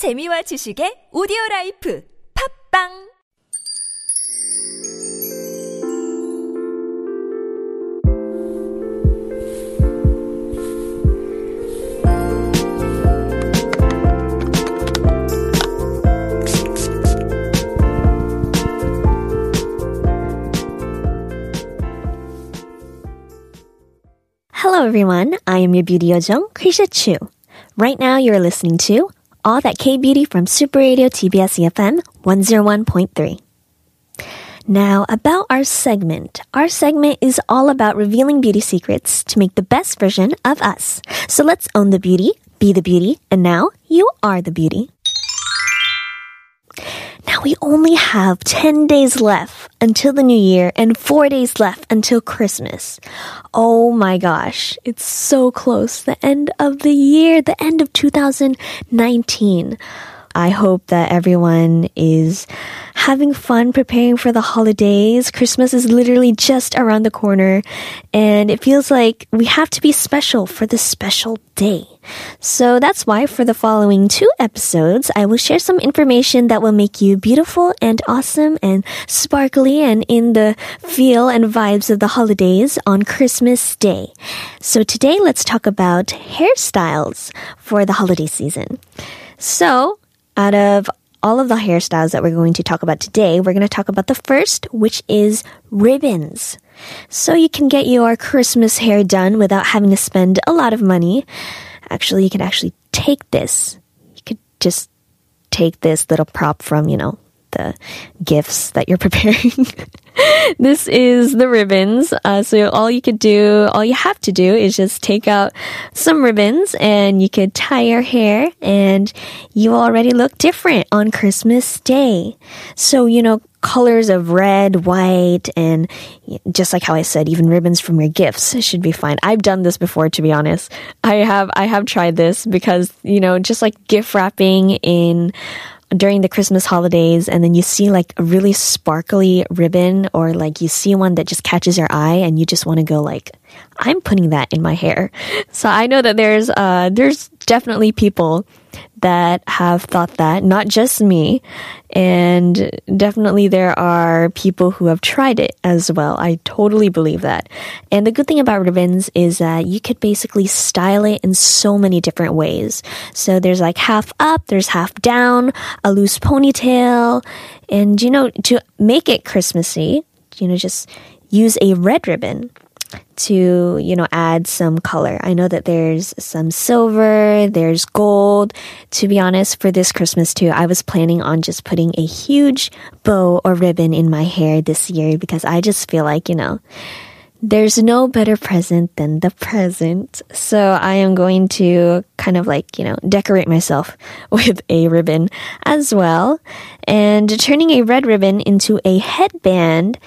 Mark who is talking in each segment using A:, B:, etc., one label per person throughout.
A: 재미와 지식의 오디오 라이프 팝빵
B: Hello everyone, I am your beauty ojong, Krisha Chu. Right now you're listening to all That K-Beauty from Super Radio TBS EFM 101.3. Now, about our segment. Our segment is all about revealing beauty secrets to make the best version of us. So let's own the beauty, be the beauty, and now you are the beauty. Now we only have 10 days left until the new year and 4 days left until Christmas. Oh my gosh, it's so close. The end of the year, the end of 2019. I hope that everyone is having fun preparing for the holidays. Christmas is literally just around the corner and it feels like we have to be special for this special day. So that's why for the following two episodes, I will share some information that will make you beautiful and awesome and sparkly and in the feel and vibes of the holidays on Christmas Day. So today let's talk about hairstyles for the holiday season. So out of all of the hairstyles that we're going to talk about today, we're going to talk about the first, which is ribbons. So you can get your Christmas hair done without having to spend a lot of money. Actually, you can actually take this. You could just take this little prop from, you know, the gifts that you're preparing. this is the ribbons. Uh, so all you could do, all you have to do is just take out some ribbons and you could tie your hair and you already look different on Christmas Day. So, you know, colors of red, white, and just like how I said, even ribbons from your gifts should be fine. I've done this before, to be honest. I have, I have tried this because, you know, just like gift wrapping in during the Christmas holidays and then you see like a really sparkly ribbon or like you see one that just catches your eye and you just want to go like I'm putting that in my hair. So I know that there's uh there's definitely people that have thought that, not just me. And definitely there are people who have tried it as well. I totally believe that. And the good thing about ribbons is that you could basically style it in so many different ways. So there's like half up, there's half down, a loose ponytail, and you know, to make it Christmassy, you know, just use a red ribbon to, you know, add some color. I know that there's some silver, there's gold. To be honest, for this Christmas too, I was planning on just putting a huge bow or ribbon in my hair this year because I just feel like, you know, there's no better present than the present. So I am going to kind of like, you know, decorate myself with a ribbon as well. And turning a red ribbon into a headband,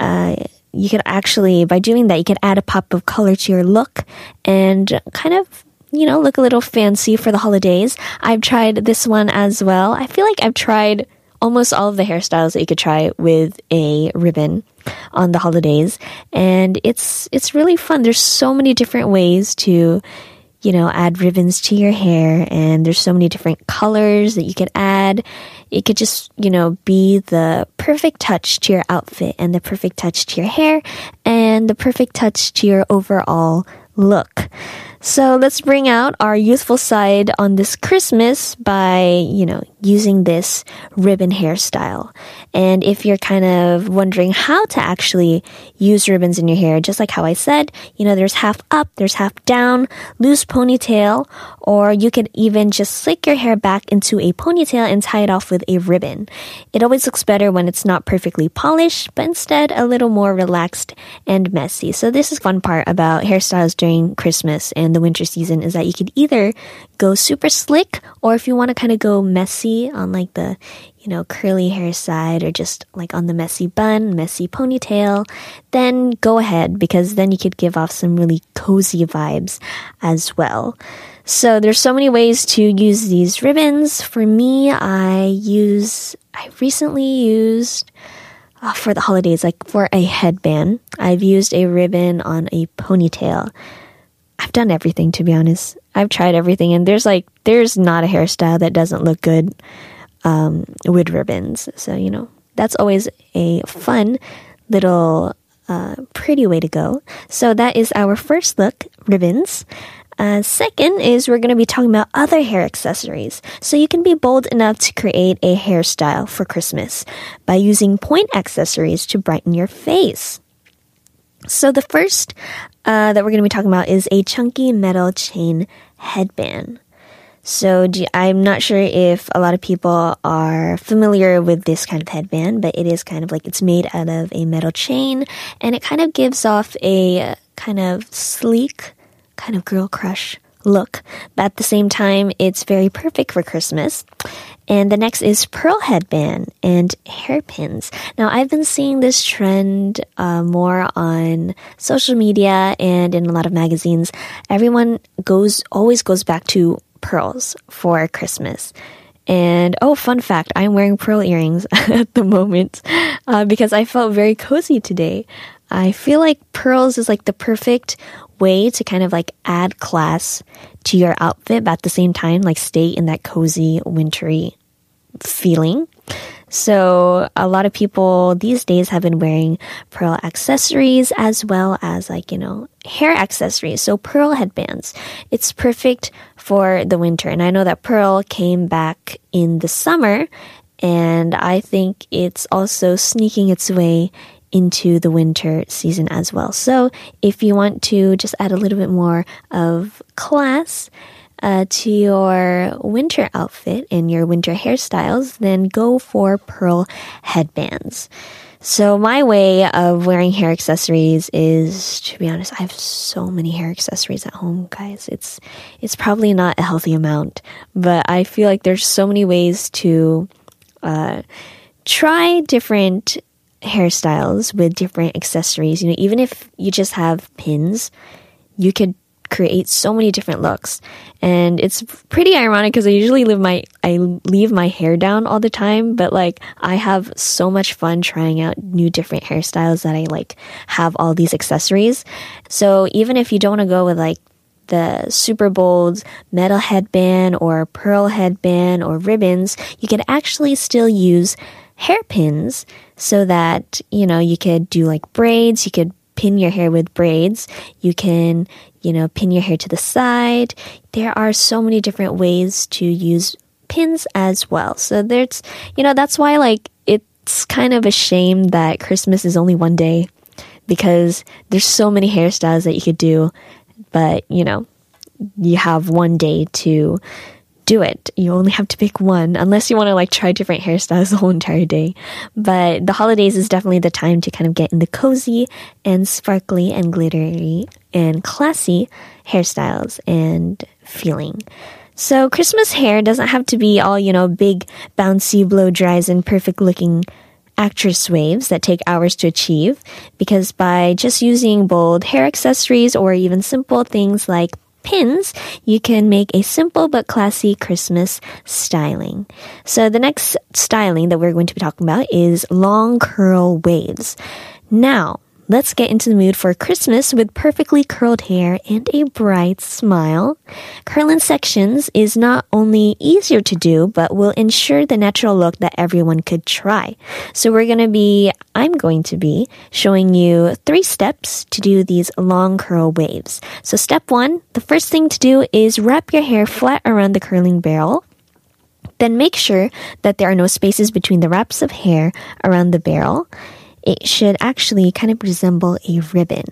B: uh, you could actually, by doing that, you could add a pop of color to your look and kind of you know, look a little fancy for the holidays. I've tried this one as well. I feel like I've tried almost all of the hairstyles that you could try with a ribbon on the holidays and it's it's really fun. There's so many different ways to you know, add ribbons to your hair and there's so many different colors that you could add. It could just, you know, be the perfect touch to your outfit and the perfect touch to your hair and the perfect touch to your overall look. So let's bring out our youthful side on this Christmas by, you know, using this ribbon hairstyle. And if you're kind of wondering how to actually use ribbons in your hair, just like how I said, you know, there's half up, there's half down, loose ponytail, or you could even just slick your hair back into a ponytail and tie it off with a ribbon. It always looks better when it's not perfectly polished, but instead a little more relaxed and messy. So this is fun part about hairstyles during Christmas and the winter season is that you could either go super slick or if you want to kind of go messy on like the, you know, curly hair side or just like on the messy bun, messy ponytail, then go ahead because then you could give off some really cozy vibes as well. So there's so many ways to use these ribbons. For me, I use, I recently used, uh, for the holidays, like for a headband, I've used a ribbon on a ponytail. I've done everything to be honest. I've tried everything, and there's like there's not a hairstyle that doesn't look good um, with ribbons. So you know that's always a fun little uh, pretty way to go. So that is our first look, ribbons. Uh, second is we're going to be talking about other hair accessories. So you can be bold enough to create a hairstyle for Christmas by using point accessories to brighten your face. So the first uh, that we're going to be talking about is a chunky metal chain headband. So I'm not sure if a lot of people are familiar with this kind of headband, but it is kind of like it's made out of a metal chain and it kind of gives off a kind of sleek, kind of girl crush look. But at the same time, it's very perfect for Christmas. And the next is pearl headband and hairpins. Now, I've been seeing this trend uh, more on social media and in a lot of magazines. Everyone goes always goes back to pearls for Christmas. And oh, fun fact, I'm wearing pearl earrings at the moment uh, because I felt very cozy today. I feel like pearls is like the perfect way to kind of like add class to your outfit, but at the same time, like stay in that cozy, wintry feeling. So a lot of people these days have been wearing pearl accessories as well as like, you know, hair accessories. So pearl headbands. It's perfect for the winter. And I know that pearl came back in the summer and I think it's also sneaking its way into the winter season as well. So if you want to just add a little bit more of class, uh, to your winter outfit and your winter hairstyles, then go for pearl headbands. So my way of wearing hair accessories is, to be honest, I have so many hair accessories at home, guys. It's it's probably not a healthy amount, but I feel like there's so many ways to uh, try different hairstyles with different accessories. You know, even if you just have pins, you could create so many different looks. And it's pretty ironic because I usually leave my I leave my hair down all the time, but like I have so much fun trying out new different hairstyles that I like have all these accessories. So even if you don't want to go with like the super bold metal headband or pearl headband or ribbons, you can actually still use hairpins so that, you know, you could do like braids, you could pin your hair with braids. You can, you know, pin your hair to the side. There are so many different ways to use pins as well. So there's, you know, that's why like it's kind of a shame that Christmas is only one day because there's so many hairstyles that you could do, but you know, you have one day to do it. You only have to pick one unless you want to like try different hairstyles the whole entire day. But the holidays is definitely the time to kind of get in the cozy and sparkly and glittery and classy hairstyles and feeling. So Christmas hair doesn't have to be all, you know, big bouncy blow dries and perfect looking actress waves that take hours to achieve because by just using bold hair accessories or even simple things like pins, you can make a simple but classy Christmas styling. So the next styling that we're going to be talking about is long curl waves. Now, Let's get into the mood for Christmas with perfectly curled hair and a bright smile. Curling sections is not only easier to do, but will ensure the natural look that everyone could try. So we're going to be, I'm going to be showing you three steps to do these long curl waves. So step one, the first thing to do is wrap your hair flat around the curling barrel. Then make sure that there are no spaces between the wraps of hair around the barrel it should actually kind of resemble a ribbon.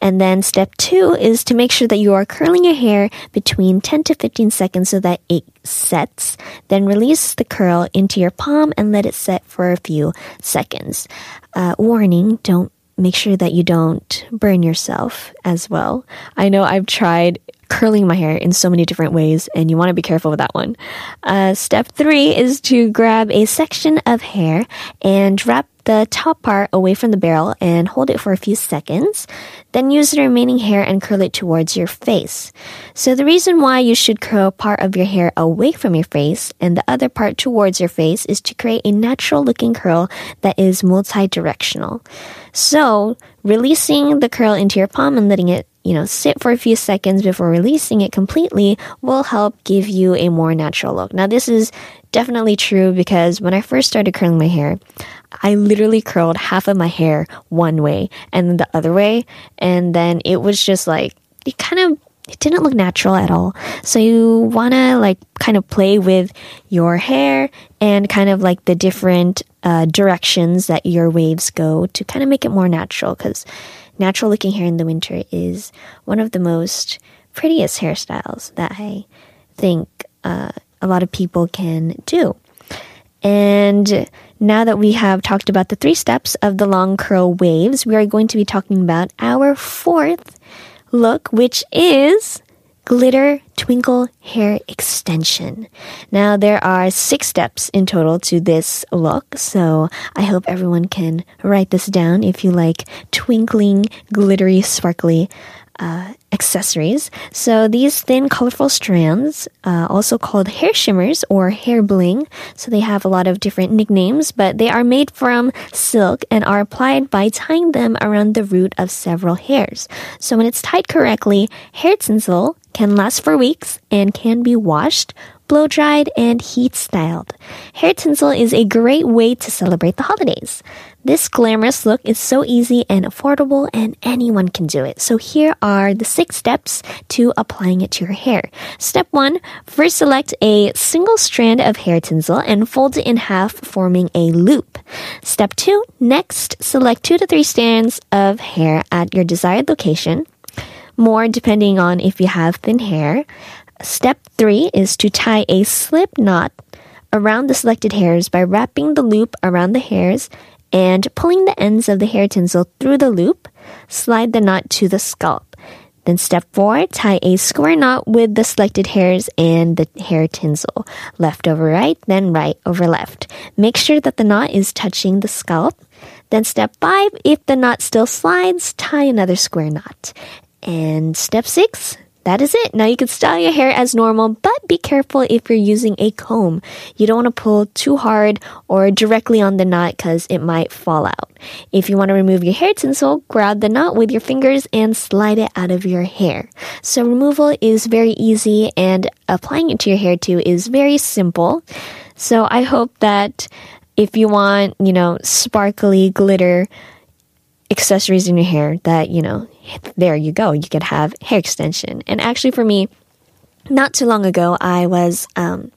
B: And then step two is to make sure that you are curling your hair between 10 to 15 seconds so that it sets. Then release the curl into your palm and let it set for a few seconds. Uh, warning, don't make sure that you don't burn yourself as well. I know I've tried curling my hair in so many different ways, and you want to be careful with that one. Uh, step three is to grab a section of hair and wrap the top part away from the barrel and hold it for a few seconds. Then use the remaining hair and curl it towards your face. So the reason why you should curl part of your hair away from your face and the other part towards your face is to create a natural looking curl that is multi-directional. So releasing the curl into your palm and letting it you know, sit for a few seconds before releasing it completely will help give you a more natural look. Now, this is definitely true because when I first started curling my hair, I literally curled half of my hair one way and the other way. And then it was just like, it kind of it didn't look natural at all. So you want to like kind of play with your hair and kind of like the different uh, directions that your waves go to kind of make it more natural because natural looking hair in the winter is one of the most prettiest hairstyles that I think uh, a lot of people can do. And now that we have talked about the three steps of the long curl waves, we are going to be talking about our fourth look, which is glitter twinkle hair extension. Now there are six steps in total to this look, so I hope everyone can write this down if you like twinkling, glittery, sparkly uh, accessories. So these thin, colorful strands, uh, also called hair shimmers or hair bling, so they have a lot of different nicknames, but they are made from silk and are applied by tying them around the root of several hairs. So when it's tied correctly, hair tinsel can last for weeks and can be washed, blow dried, and heat styled. Hair tinsel is a great way to celebrate the holidays. This glamorous look is so easy and affordable, and anyone can do it. So, here are the six steps to applying it to your hair. Step one first select a single strand of hair tinsel and fold it in half, forming a loop. Step two next, select two to three strands of hair at your desired location more depending on if you have thin hair. Step three is to tie a slip knot around the selected hairs by wrapping the loop around the hairs and pulling the ends of the hair tinsel through the loop. Slide the knot to the scalp. Then step four, tie a square knot with the selected hairs and the hair tinsel. Left over right, then right over left. Make sure that the knot is touching the scalp. Then step five, if the knot still slides, tie another square knot. And step six, that is it. Now you can style your hair as normal, but be careful if you're using a comb. You don't want to pull too hard or directly on the knot because it might fall out. If you want to remove your hair tinsel, grab the knot with your fingers and slide it out of your hair. So removal is very easy and applying it to your hair too is very simple. So I hope that if you want, you know, sparkly glitter accessories in your hair that, you know, there you go. You could have hair extension. And actually, for me, not too long ago, I was, um,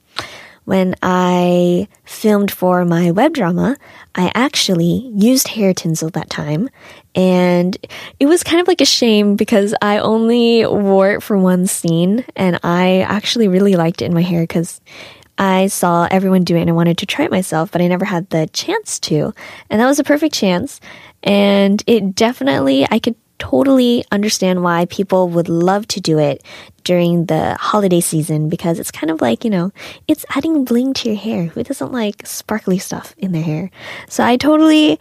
B: when I filmed for my web drama, I actually used hair tinsel that time. And it was kind of like a shame because I only wore it for one scene and I actually really liked it in my hair because I saw everyone do it and I wanted to try it myself, but I never had the chance to. And that was a perfect chance. And it definitely, I could totally understand why people would love to do it during the holiday season because it's kind of like, you know, it's adding bling to your hair. Who doesn't like sparkly stuff in their hair? So I totally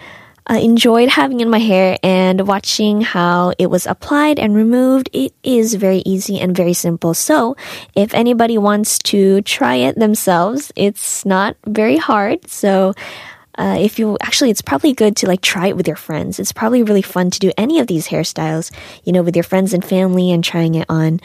B: uh, enjoyed having it in my hair and watching how it was applied and removed. It is very easy and very simple. So if anybody wants to try it themselves, it's not very hard. So uh, if you actually, it's probably good to like try it with your friends. It's probably really fun to do any of these hairstyles, you know, with your friends and family and trying it on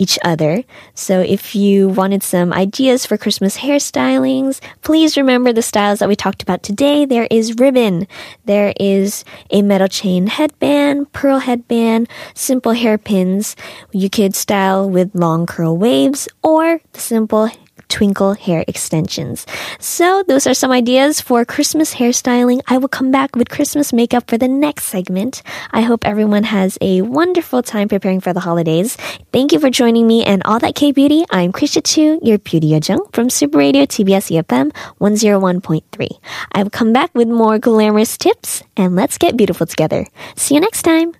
B: each other. So if you wanted some ideas for Christmas hairstylings, please remember the styles that we talked about today. There is ribbon. There is a metal chain headband, pearl headband, simple hairpins. You could style with long curl waves or the simple twinkle hair extensions. So those are some ideas for Christmas hairstyling. I will come back with Christmas makeup for the next segment. I hope everyone has a wonderful time preparing for the holidays. Thank you for joining me and all that K beauty. I'm Krisha Chu, your beauty Jung from Super Radio TBS EFM 101.3. I will come back with more glamorous tips and let's get beautiful together. See you next time.